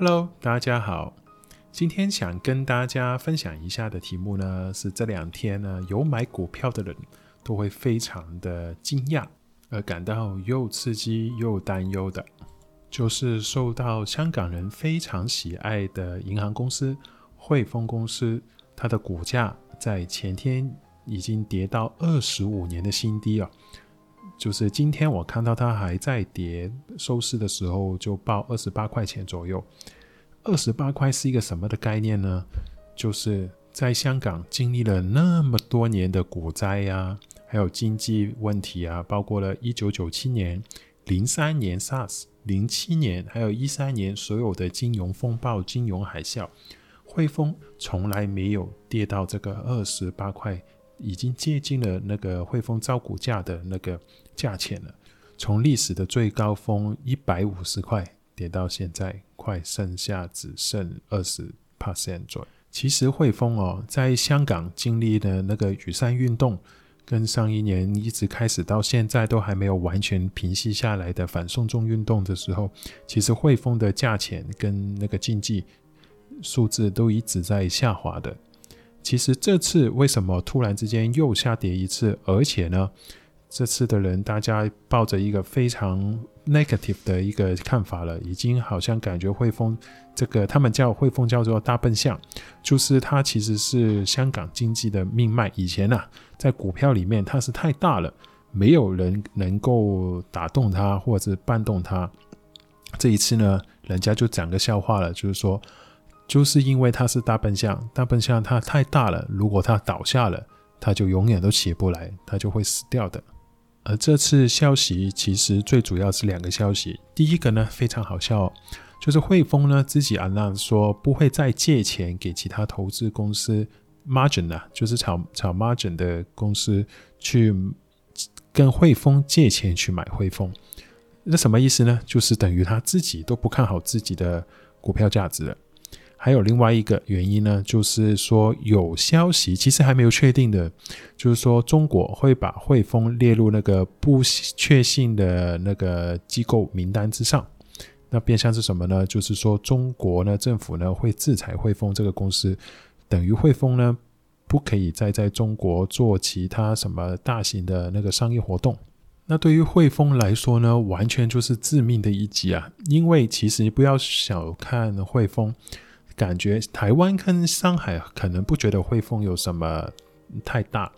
Hello，大家好。今天想跟大家分享一下的题目呢，是这两天呢有买股票的人都会非常的惊讶，而感到又刺激又担忧的，就是受到香港人非常喜爱的银行公司汇丰公司，它的股价在前天已经跌到二十五年的新低了。就是今天我看到它还在跌，收市的时候就报二十八块钱左右。二十八块是一个什么的概念呢？就是在香港经历了那么多年的股灾呀、还有经济问题啊，包括了一九九七年、零三年 SARS、零七年，还有一三年所有的金融风暴、金融海啸，汇丰从来没有跌到这个二十八块。已经接近了那个汇丰招股价的那个价钱了，从历史的最高峰一百五十块跌到现在，快剩下只剩二十 percent 左右。其实汇丰哦，在香港经历的那个雨伞运动，跟上一年一直开始到现在都还没有完全平息下来的反送中运动的时候，其实汇丰的价钱跟那个经济数字都一直在下滑的。其实这次为什么突然之间又下跌一次？而且呢，这次的人大家抱着一个非常 negative 的一个看法了，已经好像感觉汇丰这个他们叫汇丰叫做大笨象，就是它其实是香港经济的命脉。以前啊，在股票里面它是太大了，没有人能够打动它或者是绊动它。这一次呢，人家就讲个笑话了，就是说。就是因为它是大笨象，大笨象它太大了，如果它倒下了，它就永远都起不来，它就会死掉的。而这次消息其实最主要是两个消息，第一个呢非常好笑，就是汇丰呢自己 announce 说不会再借钱给其他投资公司 margin 啊，就是炒炒 margin 的公司去跟汇丰借钱去买汇丰，那什么意思呢？就是等于他自己都不看好自己的股票价值了。还有另外一个原因呢，就是说有消息，其实还没有确定的，就是说中国会把汇丰列入那个不确信的那个机构名单之上。那变相是什么呢？就是说中国呢政府呢会制裁汇丰这个公司，等于汇丰呢不可以再在中国做其他什么大型的那个商业活动。那对于汇丰来说呢，完全就是致命的一击啊！因为其实不要小看汇丰。感觉台湾跟上海可能不觉得汇丰有什么太大，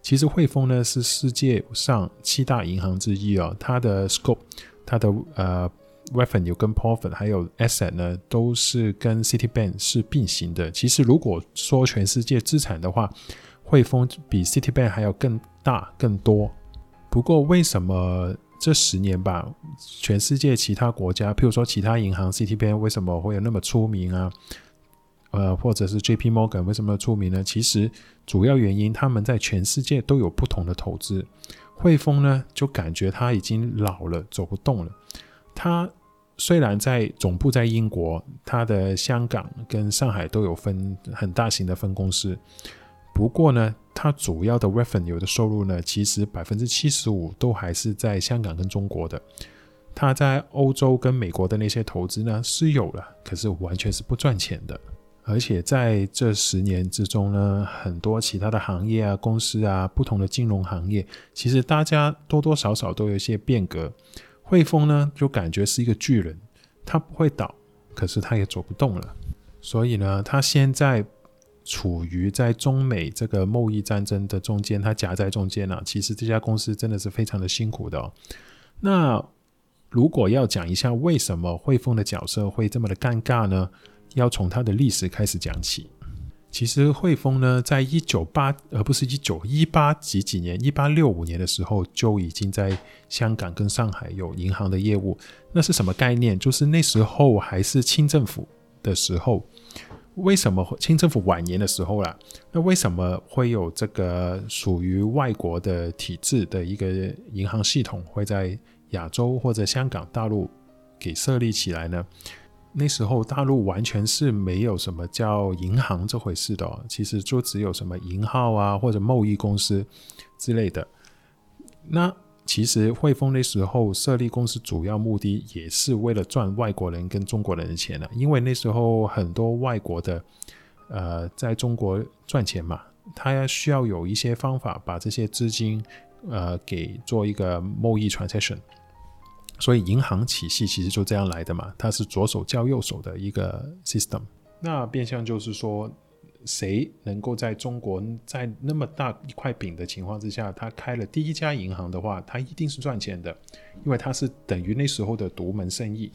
其实汇丰呢是世界上七大银行之一哦，它的 scope、它的呃 revenue 跟 profit 还有 asset 呢都是跟 Citibank 是并行的。其实如果说全世界资产的话，汇丰比 Citibank 还要更大更多。不过为什么？这十年吧，全世界其他国家，譬如说其他银行 CTP 为什么会有那么出名啊？呃，或者是 JP Morgan 为什么出名呢？其实主要原因，他们在全世界都有不同的投资。汇丰呢，就感觉他已经老了，走不动了。他虽然在总部在英国，他的香港跟上海都有分很大型的分公司。不过呢，它主要的 revenue 的收入呢，其实百分之七十五都还是在香港跟中国的。它在欧洲跟美国的那些投资呢是有了，可是完全是不赚钱的。而且在这十年之中呢，很多其他的行业啊、公司啊、不同的金融行业，其实大家多多少少都有一些变革。汇丰呢，就感觉是一个巨人，它不会倒，可是它也走不动了。所以呢，它现在。处于在中美这个贸易战争的中间，它夹在中间了。其实这家公司真的是非常的辛苦的。那如果要讲一下为什么汇丰的角色会这么的尴尬呢？要从它的历史开始讲起。其实汇丰呢，在一九八而不是一九一八几几年，一八六五年的时候就已经在香港跟上海有银行的业务。那是什么概念？就是那时候还是清政府的时候。为什么清政府晚年的时候啦？那为什么会有这个属于外国的体制的一个银行系统会在亚洲或者香港、大陆给设立起来呢？那时候大陆完全是没有什么叫银行这回事的，其实就只有什么银号啊或者贸易公司之类的。那其实汇丰那时候设立公司主要目的也是为了赚外国人跟中国人的钱了，因为那时候很多外国的呃在中国赚钱嘛，他需要有一些方法把这些资金呃给做一个贸易 transaction，所以银行体系其实就这样来的嘛，它是左手交右手的一个 system，那变相就是说。谁能够在中国在那么大一块饼的情况之下，他开了第一家银行的话，他一定是赚钱的，因为他是等于那时候的独门生意。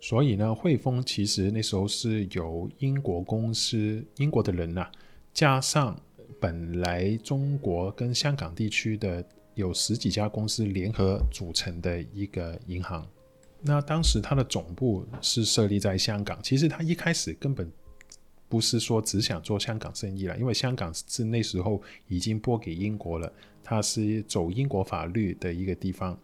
所以呢，汇丰其实那时候是由英国公司、英国的人呐、加上本来中国跟香港地区的有十几家公司联合组成的一个银行。那当时它的总部是设立在香港，其实它一开始根本。不是说只想做香港生意了，因为香港是那时候已经拨给英国了，它是走英国法律的一个地方，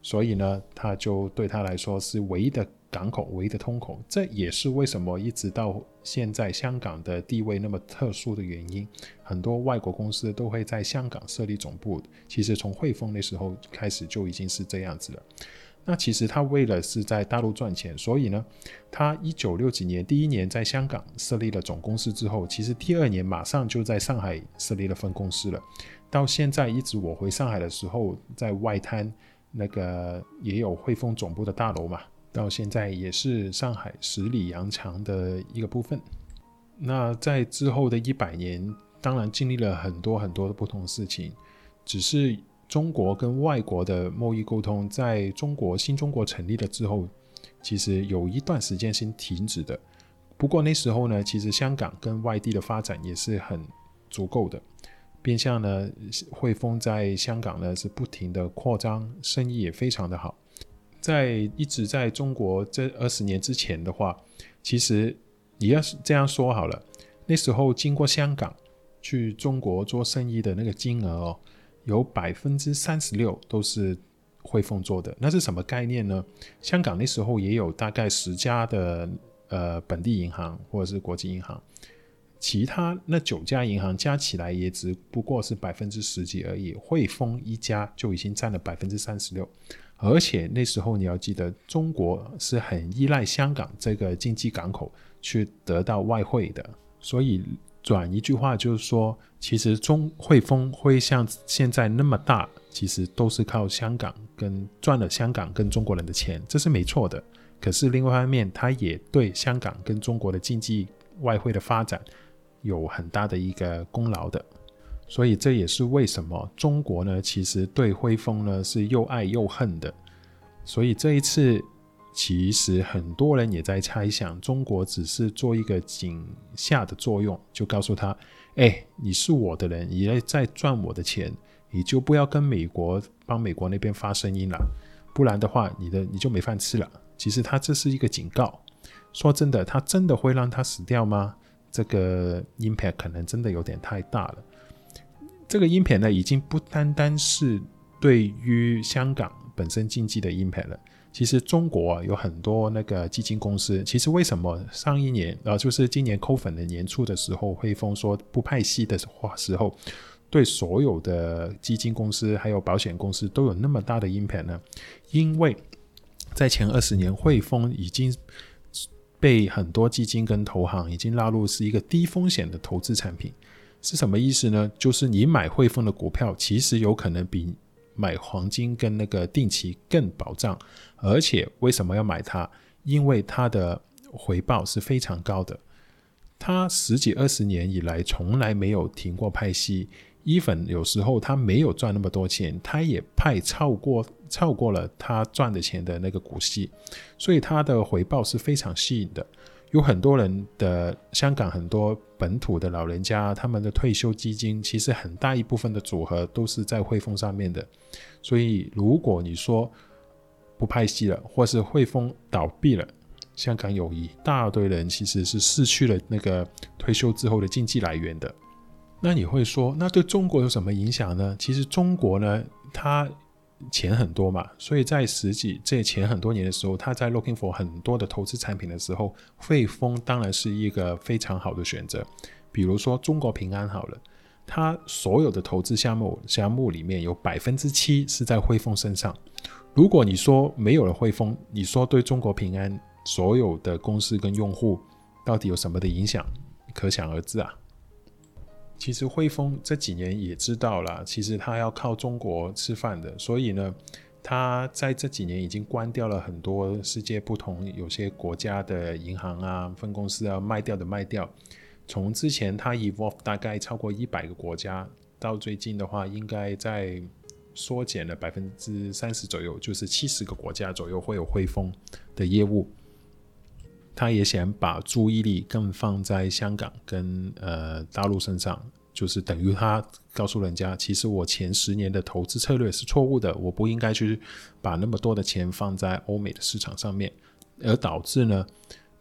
所以呢，它就对他来说是唯一的港口、唯一的通口。这也是为什么一直到现在香港的地位那么特殊的原因。很多外国公司都会在香港设立总部，其实从汇丰那时候开始就已经是这样子了。那其实他为了是在大陆赚钱，所以呢，他一九六几年第一年在香港设立了总公司之后，其实第二年马上就在上海设立了分公司了。到现在一直我回上海的时候，在外滩那个也有汇丰总部的大楼嘛，到现在也是上海十里洋场的一个部分。那在之后的一百年，当然经历了很多很多的不同事情，只是。中国跟外国的贸易沟通，在中国新中国成立了之后，其实有一段时间是停止的。不过那时候呢，其实香港跟外地的发展也是很足够的，变相呢，汇丰在香港呢是不停的扩张，生意也非常的好。在一直在中国这二十年之前的话，其实你要是这样说好了，那时候经过香港去中国做生意的那个金额哦。有百分之三十六都是汇丰做的，那是什么概念呢？香港那时候也有大概十家的呃本地银行或者是国际银行，其他那九家银行加起来也只不过是百分之十几而已，汇丰一家就已经占了百分之三十六，而且那时候你要记得，中国是很依赖香港这个经济港口去得到外汇的，所以。转一句话就是说，其实中汇丰会像现在那么大，其实都是靠香港跟赚了香港跟中国人的钱，这是没错的。可是另外一方面，它也对香港跟中国的经济外汇的发展有很大的一个功劳的。所以这也是为什么中国呢，其实对汇丰呢是又爱又恨的。所以这一次。其实很多人也在猜想，中国只是做一个井下的作用，就告诉他：“哎，你是我的人，你在赚我的钱，你就不要跟美国帮美国那边发声音了，不然的话，你的你就没饭吃了。”其实他这是一个警告。说真的，他真的会让他死掉吗？这个 impact 可能真的有点太大了。这个 impact 呢，已经不单单是对于香港本身经济的 impact 了。其实中国有很多那个基金公司，其实为什么上一年啊，就是今年扣粉的年初的时候，汇丰说不派息的话时候，对所有的基金公司还有保险公司都有那么大的 impact 呢？因为在前二十年，汇丰已经被很多基金跟投行已经纳入是一个低风险的投资产品，是什么意思呢？就是你买汇丰的股票，其实有可能比。买黄金跟那个定期更保障，而且为什么要买它？因为它的回报是非常高的。它十几二十年以来从来没有停过派息，even 有时候他没有赚那么多钱，他也派超过超过了他赚的钱的那个股息，所以他的回报是非常吸引的。有很多人的香港很多本土的老人家，他们的退休基金其实很大一部分的组合都是在汇丰上面的。所以如果你说不派息了，或是汇丰倒闭了，香港有一大堆人其实是失去了那个退休之后的经济来源的。那你会说，那对中国有什么影响呢？其实中国呢，它。钱很多嘛，所以在十几这前很多年的时候，他在 looking for 很多的投资产品的时候，汇丰当然是一个非常好的选择。比如说中国平安好了，他所有的投资项目项目里面有百分之七是在汇丰身上。如果你说没有了汇丰，你说对中国平安所有的公司跟用户到底有什么的影响？可想而知啊。其实汇丰这几年也知道了，其实它要靠中国吃饭的，所以呢，它在这几年已经关掉了很多世界不同有些国家的银行啊、分公司啊，卖掉的卖掉。从之前它 evolve 大概超过一百个国家，到最近的话，应该在缩减了百分之三十左右，就是七十个国家左右会有汇丰的业务。他也想把注意力更放在香港跟呃大陆身上，就是等于他告诉人家，其实我前十年的投资策略是错误的，我不应该去把那么多的钱放在欧美的市场上面，而导致呢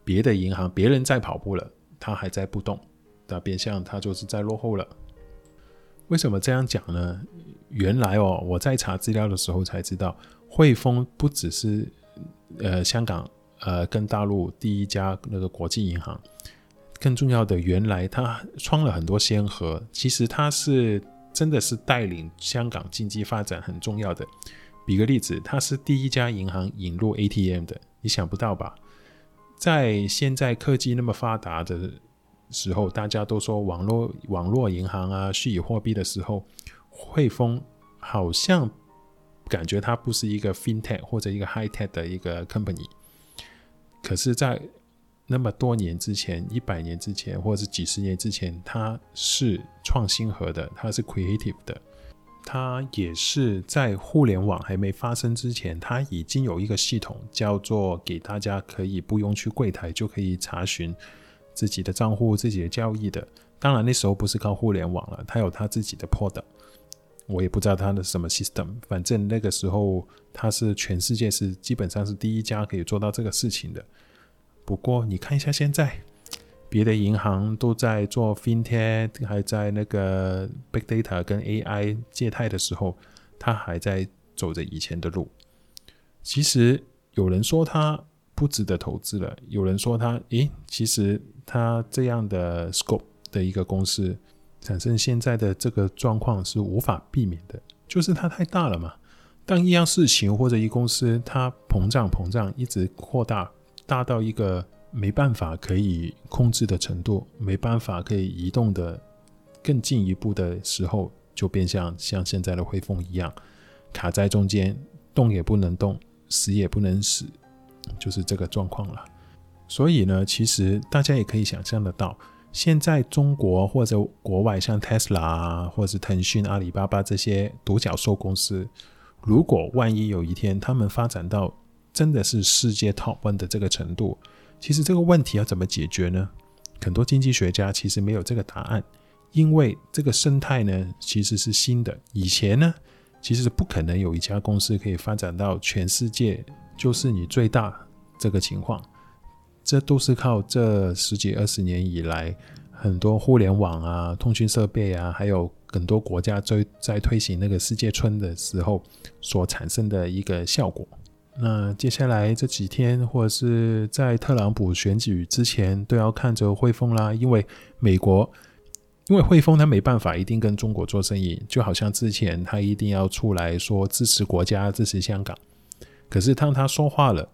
别的银行别人在跑步了，他还在不动，那变相他就是在落后了。为什么这样讲呢？原来哦，我在查资料的时候才知道，汇丰不只是呃香港。呃，跟大陆第一家那个国际银行，更重要的，原来他创了很多先河。其实他是真的是带领香港经济发展很重要的。比个例子，他是第一家银行引入 ATM 的，你想不到吧？在现在科技那么发达的时候，大家都说网络网络银行啊，虚拟货币的时候，汇丰好像感觉它不是一个 FinTech 或者一个 High Tech 的一个 Company。可是，在那么多年之前，一百年之前，或者是几十年之前，它是创新核的，它是 creative 的，它也是在互联网还没发生之前，它已经有一个系统，叫做给大家可以不用去柜台就可以查询自己的账户、自己的交易的。当然那时候不是靠互联网了，它有它自己的 product。我也不知道它的什么 system，反正那个时候它是全世界是基本上是第一家可以做到这个事情的。不过你看一下现在，别的银行都在做 fintech，还在那个 big data 跟 AI 借贷的时候，它还在走着以前的路。其实有人说它不值得投资了，有人说它，诶，其实它这样的 scope 的一个公司。产生现在的这个状况是无法避免的，就是它太大了嘛。当一样事情或者一公司它膨胀膨胀，一直扩大，大到一个没办法可以控制的程度，没办法可以移动的更进一步的时候，就变像像现在的汇丰一样，卡在中间，动也不能动，死也不能死，就是这个状况了。所以呢，其实大家也可以想象得到。现在中国或者国外，像 Tesla 啊，或者腾讯、阿里巴巴这些独角兽公司，如果万一有一天他们发展到真的是世界 top one 的这个程度，其实这个问题要怎么解决呢？很多经济学家其实没有这个答案，因为这个生态呢其实是新的。以前呢，其实是不可能有一家公司可以发展到全世界就是你最大这个情况。这都是靠这十几二十年以来，很多互联网啊、通讯设备啊，还有很多国家在在推行那个世界村的时候所产生的一个效果。那接下来这几天，或者是在特朗普选举之前，都要看着汇丰啦，因为美国，因为汇丰他没办法一定跟中国做生意，就好像之前他一定要出来说支持国家、支持香港，可是当他说话了。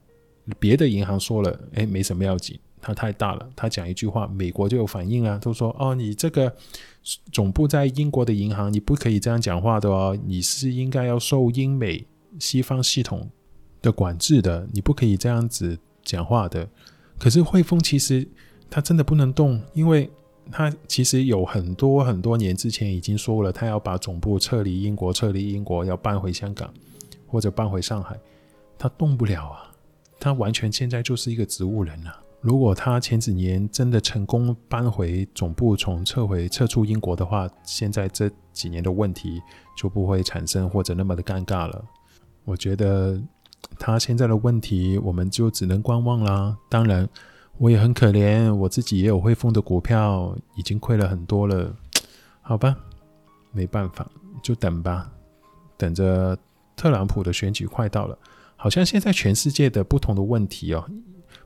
别的银行说了，哎，没什么要紧，它太大了。他讲一句话，美国就有反应啊，都说哦，你这个总部在英国的银行，你不可以这样讲话的哦，你是应该要受英美西方系统的管制的，你不可以这样子讲话的。可是汇丰其实它真的不能动，因为它其实有很多很多年之前已经说了，它要把总部撤离英国，撤离英国，要搬回香港或者搬回上海，它动不了啊。他完全现在就是一个植物人了啊。如果他前几年真的成功搬回总部，从撤回撤出英国的话，现在这几年的问题就不会产生或者那么的尴尬了。我觉得他现在的问题，我们就只能观望啦。当然，我也很可怜，我自己也有汇丰的股票，已经亏了很多了。好吧，没办法，就等吧，等着特朗普的选举快到了。好像现在全世界的不同的问题哦，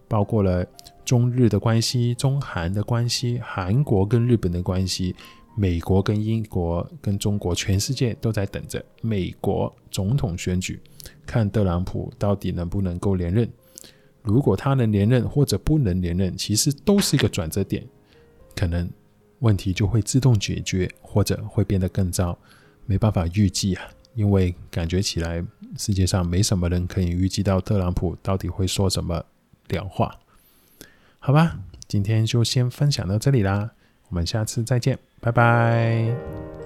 包括了中日的关系、中韩的关系、韩国跟日本的关系、美国跟英国跟中国，全世界都在等着美国总统选举，看特朗普到底能不能够连任。如果他能连任或者不能连任，其实都是一个转折点，可能问题就会自动解决，或者会变得更糟，没办法预计啊。因为感觉起来世界上没什么人可以预计到特朗普到底会说什么两话。好吧，今天就先分享到这里啦，我们下次再见，拜拜。